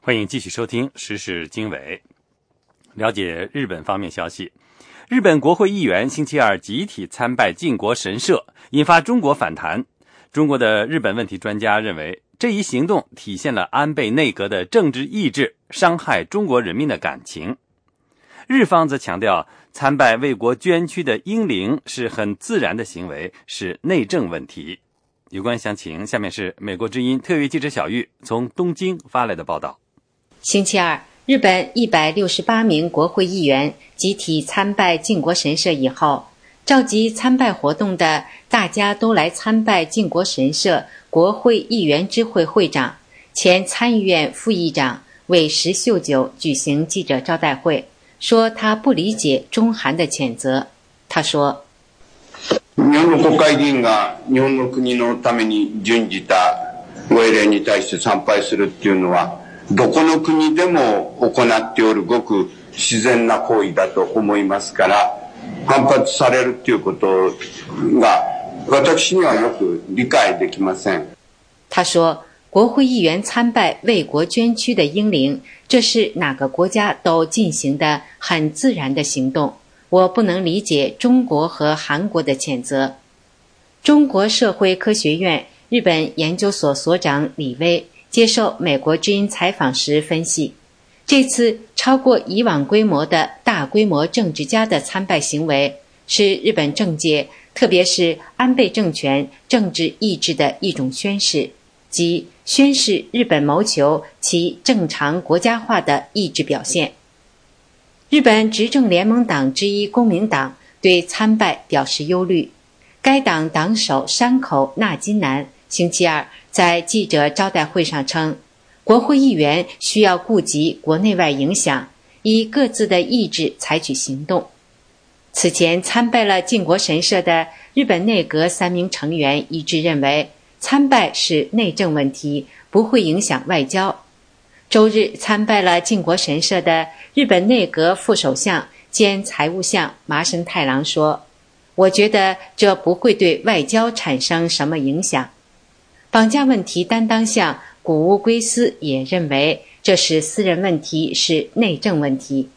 Speaker 11: 欢迎继续收听时事经纬。了解日本方面消息，日本国会议员星期二集体参拜靖国神社，引发中国反弹。中国的日本问题专家认为，这一行动体现了安倍内阁的政治意志，伤害中国人民的感情。日方则强调，参拜为国捐躯的英灵是很自然的行为，是内政问题。有关详情，下面是美国之音特约记者小玉从东京发来的报道。
Speaker 15: 星期二，日本一百六十八名国会议员集体参拜靖国神社以后，召集参拜活动的“大家都来参拜靖国神社”国会议员之会会长、前参议院副议长尾石秀久举行记者招待会，说他不理解中韩的谴责。他说。
Speaker 16: 日本の国会議員が日本の国のために準じたご英霊に対して参拝するっていうのは、 ”どこの国でも行っておるごく自然な行為だと思いますから、反発されるっていうことが、私にはよく理解できません。
Speaker 15: 他说：“国会议员参拜为国捐躯的英灵，这是哪个国家都进行的很自然的行动。”我不能理解中国和韩国的谴责。中国社会科学院日本研究所所长李威接受美国之音采访时分析，这次超过以往规模的大规模政治家的参拜行为，是日本政界，特别是安倍政权政治意志的一种宣示，即宣示日本谋求其正常国家化的意志表现。日本执政联盟党之一公明党对参拜表示忧虑。该党党首山口纳金男星期二在记者招待会上称，国会议员需要顾及国内外影响，以各自的意志采取行动。此前参拜了靖国神社的日本内阁三名成员一致认为，参拜是内政问题，不会影响外交。周日参拜了靖国神社的日本内阁副首相兼财务相麻生太郎说：“我觉得这不会对外交产生什么影响。”绑架问题担当相谷屋圭司也认为这是私人问题，是内政问题。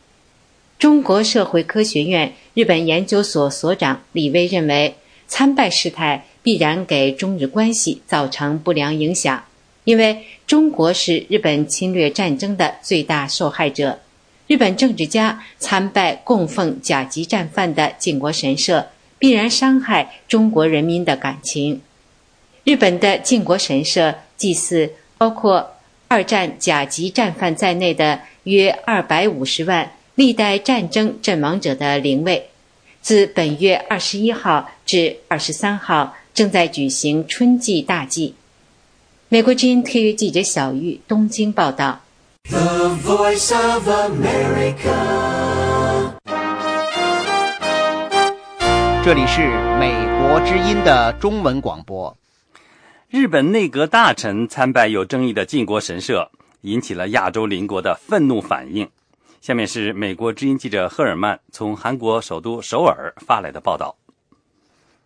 Speaker 15: 中国社会科学院日本研究所所长李威认为，参拜事态必然给中日关系造成不良影响。因为中国是日本侵略战争的最大受害者，日本政治家参拜供奉甲级战犯的靖国神社，必然伤害中国人民的感情。日本的靖国神社祭祀包括二战甲级战犯在内的约二百五十万历代战争阵亡者的灵位。自本月二十一号至二十三号，正在举行春季大祭。美国之音特约记者小玉东京报道。
Speaker 4: The Voice of America 这里是美国之音的中文广播。
Speaker 11: 日本内阁大臣参拜有争议的靖国神社，引起了亚洲邻国的愤怒反应。下面是美国之音记者赫尔曼从韩国首都首尔发来的报道。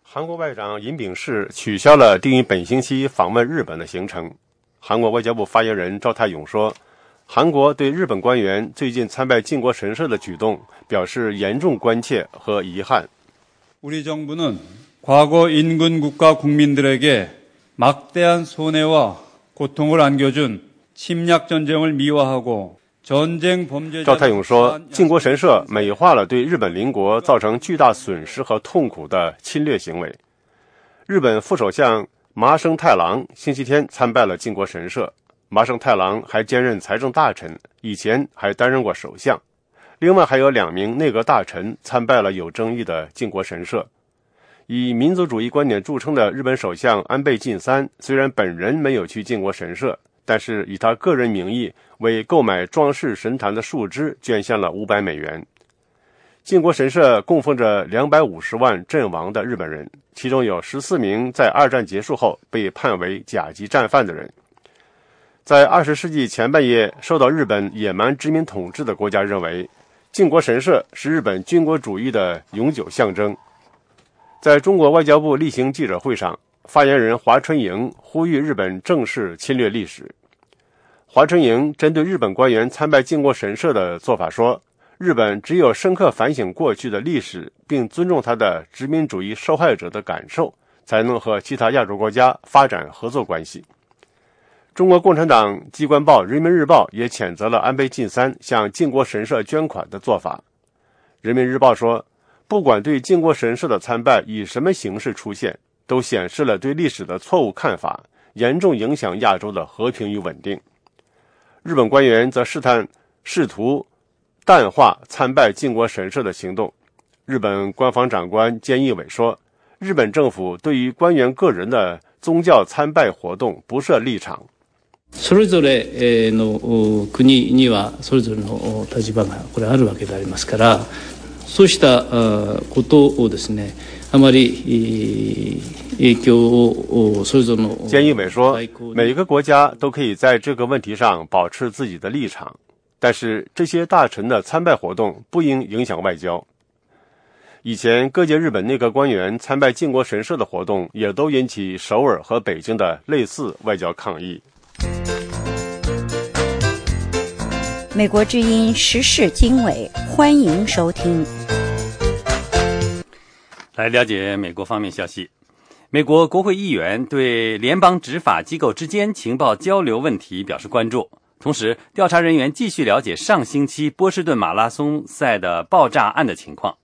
Speaker 17: 韩国外长尹炳世取消了定于本星期访问日本的行程。韩国外交部发言人赵泰勇说：“韩国对日本官员最近参拜靖国神社的举动表示严重关切和遗憾。”
Speaker 18: 우리정부는과거인근국가국민들에게 막대한손해와고통을안겨준침략전쟁을미화하고
Speaker 17: 赵泰勇说：“靖国神社美化了对日本邻国造成巨大损失和痛苦的侵略行为。”日本副首相麻生太郎星期天参拜了靖国神社。麻生太郎还兼任财政大臣，以前还担任过首相。另外还有两名内阁大臣参拜了有争议的靖国神社。 以民族主义观点著称的日本首相安倍晋三虽然本人没有去靖国神社。但是以他个人名义为购买装饰神坛的树枝捐献了五百美元。靖国神社供奉着两百五十万阵亡的日本人，其中有十四名在二战结束后被判为甲级战犯的人。在二十世纪前半叶受到日本野蛮殖民统治的国家认为，靖国神社是日本军国主义的永久象征。在中国外交部例行记者会上，发言人华春莹呼吁日本正视侵略历史。华春莹针对日本官员参拜靖国神社的做法说：“日本只有深刻反省过去的历史，并尊重他的殖民主义受害者的感受，才能和其他亚洲国家发展合作关系。”中国共产党机关报《人民日报》也谴责了安倍晋三向靖国神社捐款的做法。《人民日报》说：“不管对靖国神社的参拜以什么形式出现，都显示了对历史的错误看法，严重影响亚洲的和平与稳定。” 日本官员则试探试图淡化参拜靖国神社的行动。日本官方长官菅义伟说：“日本政府对于官员个人的宗教参拜活动不设立场。”
Speaker 19: それぞれの国にはそれぞれの立場がこれあるわけでありますから そうしたことをですねあまり影響をそれぞれの
Speaker 17: 菅义伟说，每一个国家都可以在这个问题上保持自己的立场，但是这些大臣的参拜活动不应影响外交。以前各界日本内阁官员参拜靖国神社的活动，也都引起首尔和北京的类似外交抗议。
Speaker 3: 美国之音时事经纬，欢迎收听。
Speaker 11: 来了解美国方面消息。美国国会议员对联邦执法机构之间情报交流问题表示关注，同时调查人员继续了解上星期波士顿马拉松赛的爆炸案的情况。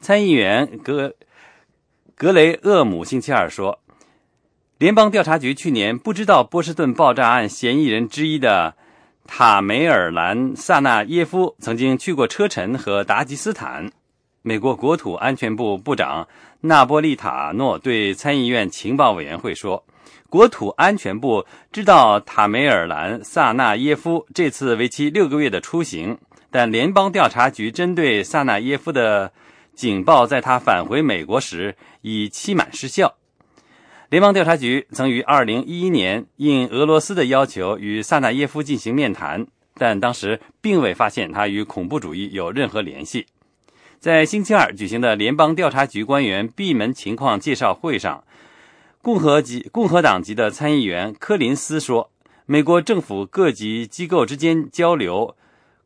Speaker 11: 参议员格格雷厄姆星期二说。联邦调查局去年不知道波士顿爆炸案嫌疑人之一的塔梅尔兰·萨纳耶夫曾经去过车臣和达吉斯坦。美国国土安全部部长纳波利塔诺对参议院情报委员会说：“国土安全部知道塔梅尔兰·萨纳耶夫这次为期六个月的出行，但联邦调查局针对萨纳耶夫的警报在他返回美国时已期满失效。”联邦调查局曾于2011年应俄罗斯的要求与萨纳耶夫进行面谈，但当时并未发现他与恐怖主义有任何联系。在星期二举行的联邦调查局官员闭门情况介绍会上，共和级共和党籍的参议员柯林斯说：“美国政府各级机构之间交流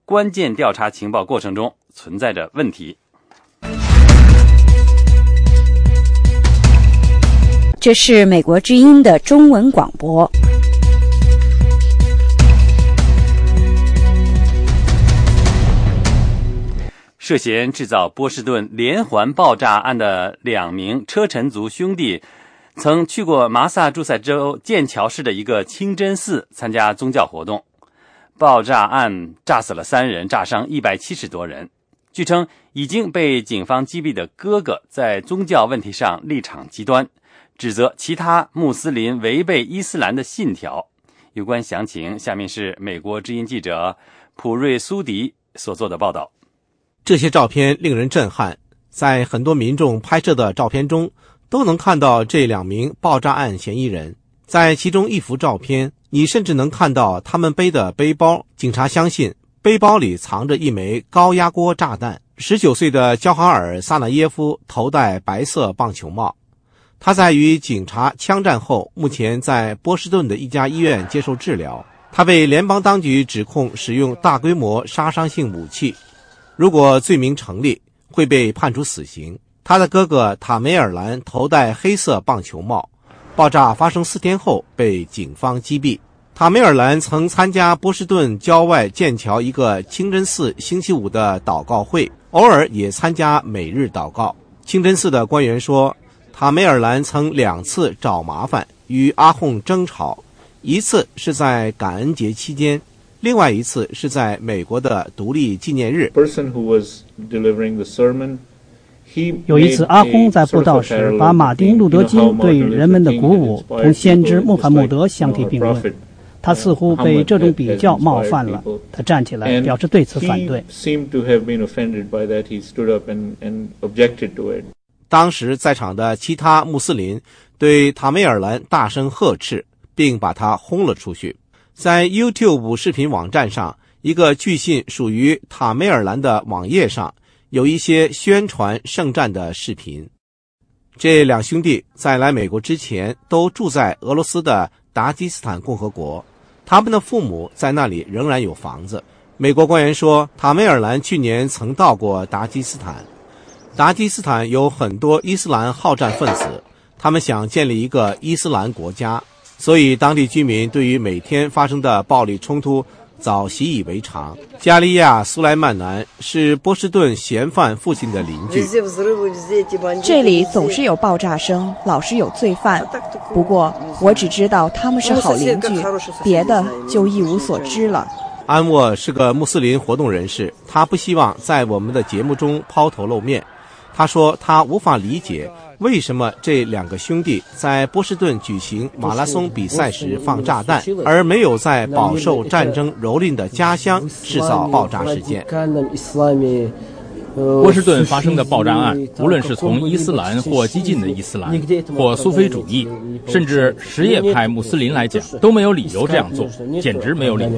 Speaker 11: 关键调查情报过程中存在着问题。”
Speaker 3: 这是美国之音的中文广播。
Speaker 11: 涉嫌制造波士顿连环爆炸案的两名车臣族兄弟，曾去过麻萨诸塞州剑桥市的一个清真寺参加宗教活动。爆炸案炸死了三人，炸伤一百七十多人。据称，已经被警方击毙的哥哥在宗教问题上立场极端。指责其他穆斯林违背伊斯兰的信条。有关详情，下面是美国之音记者普瑞苏迪所做的报道。
Speaker 20: 这些照片令人震撼，在很多民众拍摄的照片中，都能看到这两名爆炸案嫌疑人。在其中一幅照片，你甚至能看到他们背的背包。警察相信背包里藏着一枚高压锅炸弹。十九岁的焦哈尔·萨纳耶夫头戴白色棒球帽。他在与警察枪战后，目前在波士顿的一家医院接受治疗。他被联邦当局指控使用大规模杀伤性武器，如果罪名成立，会被判处死刑。他的哥哥塔梅尔兰头戴黑色棒球帽，爆炸发生四天后被警方击毙。塔梅尔兰曾参加波士顿郊外剑桥一个清真寺星期五的祷告会，偶尔也参加每日祷告。清真寺的官员说。塔梅尔兰曾两次找麻烦，与阿訇争吵，一次是在感恩节期间，另外一次是在美国的独立纪念日。
Speaker 12: 有一次，阿訇在布道时把马丁·路德·金对人们的鼓舞同先知穆罕默德相提并论，他似乎被这种比较冒犯了，他站起来表示对此反对。
Speaker 20: 当时在场的其他穆斯林对塔梅尔兰大声呵斥，并把他轰了出去。在 YouTube 视频网站上，一个据信属于塔梅尔兰的网页上，有一些宣传圣战的视频。这两兄弟在来美国之前都住在俄罗斯的达吉斯坦共和国，他们的父母在那里仍然有房子。美国官员说，塔梅尔兰去年曾到过达吉斯坦。达吉斯坦有很多伊斯兰好战分子，他们想建立一个伊斯兰国家，所以当地居民对于每天发生的暴力冲突早习以为常。加利亚·苏莱曼南是波士顿嫌犯父亲的邻居。
Speaker 21: 这里总是有爆炸声，老是有罪犯。不过我只知道他们是好邻居，别的就一无所知了。
Speaker 20: 安沃是个穆斯林活动人士，他不希望在我们的节目中抛头露面。他说他无法理解。为什么这两个兄弟在波士顿举行马拉松比赛时放炸弹，而没有在饱受战争蹂躏的家乡制造爆炸事件？
Speaker 1: 波士顿发生的爆炸案，无论是从伊斯兰或激进的伊斯兰，或苏菲主义，甚至什叶派穆斯林来讲，都没有理由这样做，简直没有理由。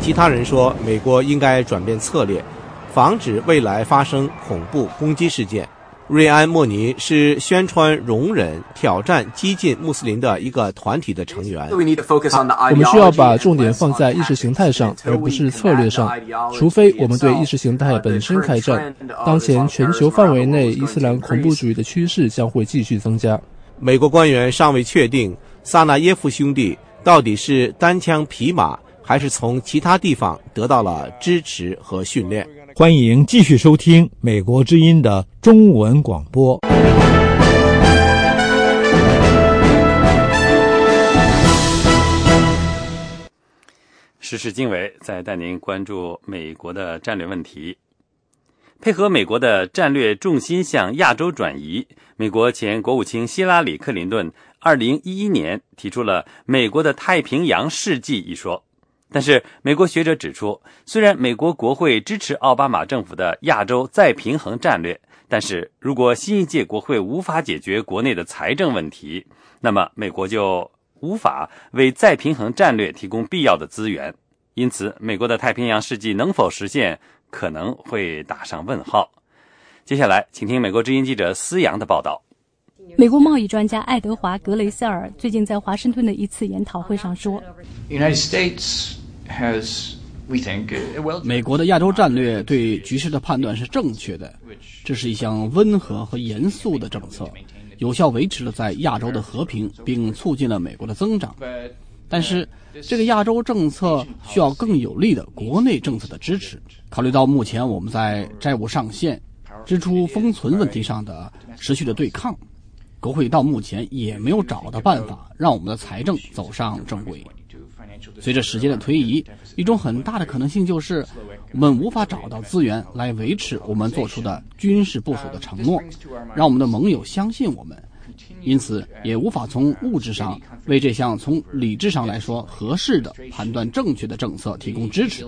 Speaker 20: 其他人说，美国应该转变策略。防止未来发生恐怖攻击事件。瑞安·莫尼是宣传容忍、挑战激进穆斯林的一个团体的成员。
Speaker 22: 我们需要把重点放在意识形态上，而不是策略上。除非我们对意识形态本身开战，当前全球范围内伊斯兰恐怖主义的趋势将会继续增加。
Speaker 20: 美国官员尚未确定萨纳耶夫兄弟到底是单枪匹马，还是从其他地方得到了支持和训练。
Speaker 23: 欢迎继续收听《美国之音》的中文广播。
Speaker 11: 时事经纬在带您关注美国的战略问题。配合美国的战略重心向亚洲转移，美国前国务卿希拉里·克林顿二零一一年提出了“美国的太平洋世纪”一说。但是，美国学者指出，虽然美国国会支持奥巴马政府的亚洲再平衡战略，但是如果新一届国会无法解决国内的财政问题，那么美国就无法为再平衡战略提供必要的资源。因此，美国的太平洋世纪能否实现，可能会打上问号。接下来，请听美国之音记者思阳的报道。
Speaker 24: 美国贸易专家爱德华·格雷塞尔最近在华盛顿的一次研讨会上说。
Speaker 25: 美国的亚洲战略对局势的判断是正确的，这是一项温和和严肃的政策，有效维持了在亚洲的和平，并促进了美国的增长。但是，这个亚洲政策需要更有力的国内政策的支持。考虑到目前我们在债务上限、支出封存问题上的持续的对抗，国会到目前也没有找到办法让我们的财政走上正轨。随着时间的推移，一种很大的可能性就是，我们无法找到资源来维持我们做出的军事部署的承诺，让我们的盟友相信我们，因此也无法从物质上为这项从理智上来说合适的、判断正确的政策提供支持。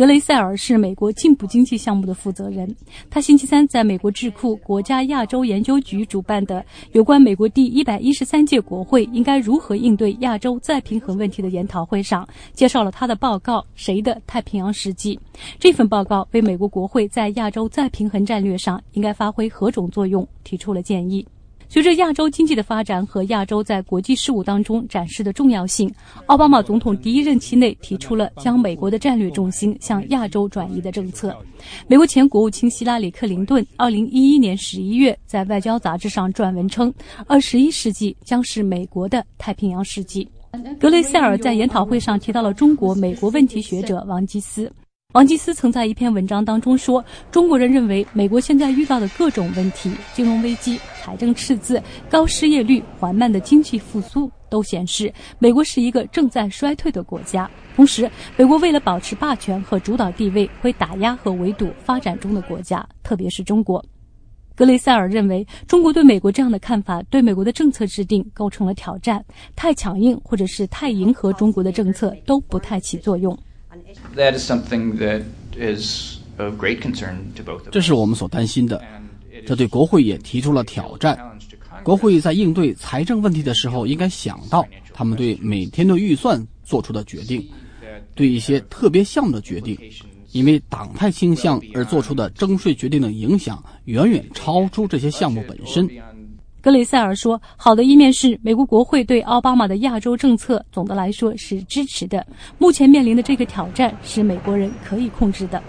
Speaker 24: 格雷塞尔是美国进步经济项目的负责人。他星期三在美国智库国家亚洲研究局主办的有关美国第一百一十三届国会应该如何应对亚洲再平衡问题的研讨会上，介绍了他的报告《谁的太平洋世纪》。这份报告为美国国会在亚洲再平衡战略上应该发挥何种作用提出了建议。随着亚洲经济的发展和亚洲在国际事务当中展示的重要性，奥巴马总统第一任期内提出了将美国的战略重心向亚洲转移的政策。美国前国务卿希拉里·克林顿二零一一年十一月在《外交》杂志上撰文称：“二十一世纪将是美国的太平洋世纪。”格雷塞尔在研讨会上提到了中国美国问题学者王基思。王基斯曾在一篇文章当中说：“中国人认为，美国现在遇到的各种问题——金融危机、财政赤字、高失业率、缓慢的经济复苏，都显示美国是一个正在衰退的国家。同时，美国为了保持霸权和主导地位，会打压和围堵发展中的国家，特别是中国。”格雷塞尔认为，中国对美国这样的看法对美国的政策制定构成了挑战。太强硬或者是太迎合中国的政策都不太起作用。
Speaker 26: That is something that is of great concern to both.
Speaker 25: 这是我们所担心的，这对国会也提出了挑战。国会在应对财政问题的时候，应该想到他们对每天的预算做出的决定，对一些特别项目的决定，因为党派倾向而做出的征税决定的影响，远远超出这些项目本身。
Speaker 24: 格雷塞尔说：“好的一面是，美国国会对奥巴马的亚洲政策总的来说是支持的。目前面临的这个挑战是美国人可以控制的。”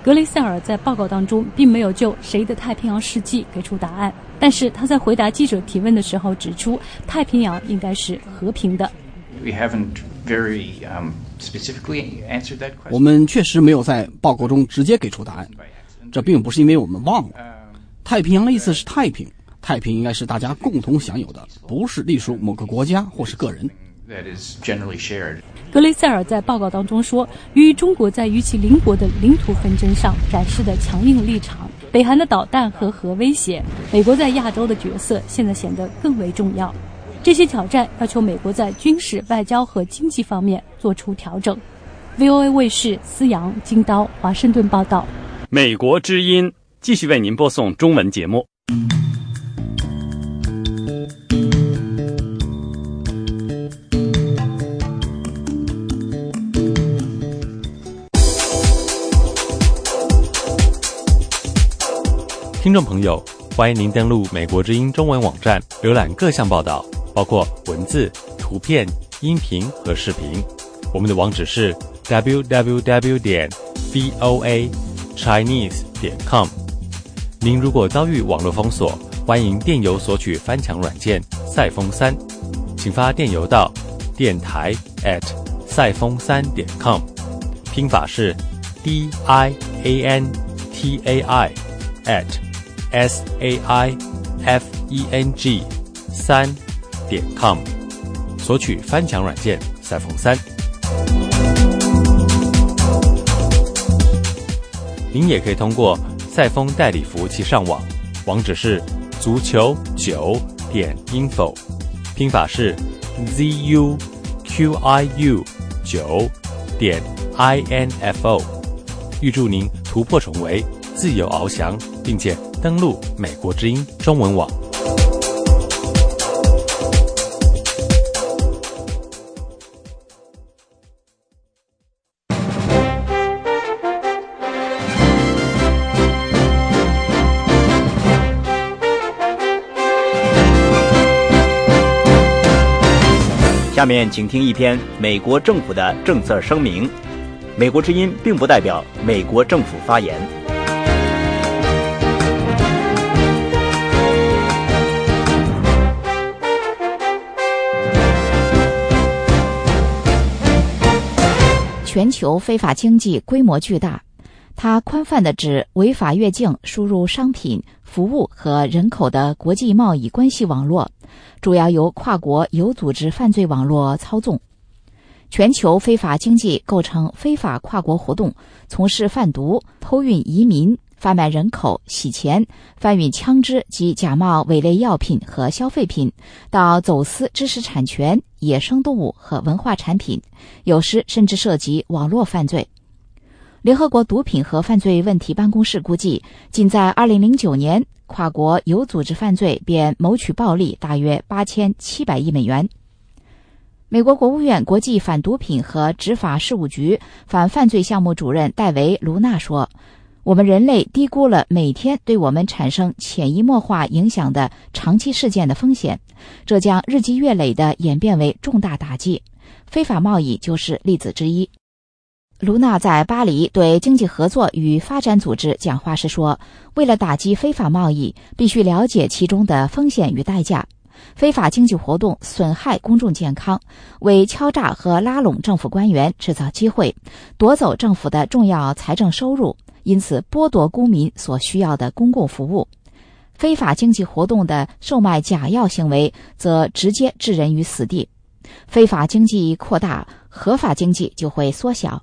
Speaker 24: 格雷塞尔在报告当中并没有就谁的太平洋世纪给出答案，但是他在回答记者提问的时候指出，太平洋应该是和平的。
Speaker 26: We haven't very um, specifically answered that question.
Speaker 25: 我们确实没有在报告中直接给出答案，这并不是因为我们忘了。太平洋的意思是太平，太平应该是大家共同享有的，不是隶属某个国家或是个人。
Speaker 24: 格雷塞尔在报告当中说，由于中国在与其邻国的领土纷争上展示的强硬立场，北韩的导弹和核威胁，美国在亚洲的角色现在显得更为重要。这些挑战要求美国在军事、外交和经济方面做出调整。VOA 卫视思阳、金刀、华盛顿报道。
Speaker 27: 美国之音继续为您播送中文节目。听众朋友，欢迎您登录美国之音中文网站，浏览各项报道，包括文字、图片、音频和视频。我们的网址是 www 点 voa chinese 点 com。您如果遭遇网络封锁，欢迎电邮索取翻墙软件赛风三，请发电邮到电台 at 赛风三点 com，拼法是 d i a n t a i at s a i f e n g 三点 com，索取翻墙软件赛风三。您也可以通过赛风代理服务器上网，网址是足球九点 info，拼法是 z u q i u 九点 i n f o。预祝您突破重围，自由翱翔，并且登录美国之音中文网。
Speaker 22: 下面请听一篇美国政府的政策声明。美国之音并不代表美国政府发言。
Speaker 2: 全球非法经济规模巨大，它宽泛的指违法越境输入商品、服务和人口的国际贸易关系网络。主要由跨国有组织犯罪网络操纵。全球非法经济构成非法跨国活动，从事贩毒、偷运移民、贩卖人口、洗钱、贩运枪支及假冒伪劣药品和消费品，到走私知识产权、野生动物和文化产品，有时甚至涉及网络犯罪。联合国毒品和犯罪问题办公室估计，仅在2009年。跨国有组织犯罪便谋取暴利大约八千七百亿美元。美国国务院国际反毒品和执法事务局反犯罪项目主任戴维·卢纳说：“我们人类低估了每天对我们产生潜移默化影响的长期事件的风险，这将日积月累地演变为重大打击。非法贸易就是例子之一。”卢娜在巴黎对经济合作与发展组织讲话时说：“为了打击非法贸易，必须了解其中的风险与代价。非法经济活动损害公众健康，为敲诈和拉拢政府官员制造机会，夺走政府的重要财政收入，因此剥夺公民所需要的公共服务。非法经济活动的售卖假药行为，则直接置人于死地。非法经济扩大，合法经济就会缩小。”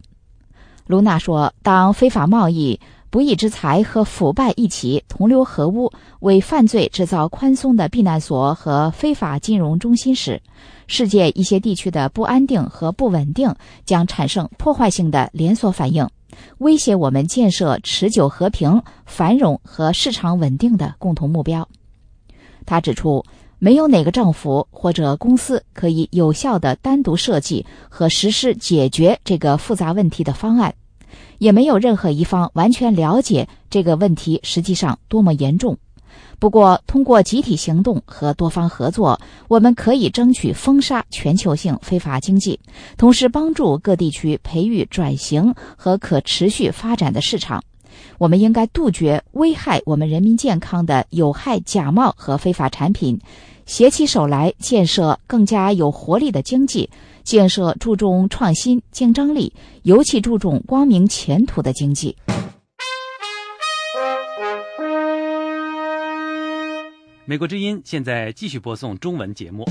Speaker 2: 卢娜说：“当非法贸易、不义之财和腐败一起同流合污，为犯罪制造宽松的避难所和非法金融中心时，世界一些地区的不安定和不稳定将产生破坏性的连锁反应，威胁我们建设持久和平、繁荣和市场稳定的共同目标。”他指出，没有哪个政府或者公司可以有效地单独设计和实施解决这个复杂问题的方案，也没有任何一方完全了解这个问题实际上多么严重。不过，通过集体行动和多方合作，我们可以争取封杀全球性非法经济，同时帮助各地区培育转型和可持续发展的市场。我们应该杜绝危害我们人民健康的有害假冒和非法产品，携起手来建设更加有活力的经济，建设注重创新、竞争力，尤其注重光明前途的经济。
Speaker 11: 美国之音现在继续播送中文节目。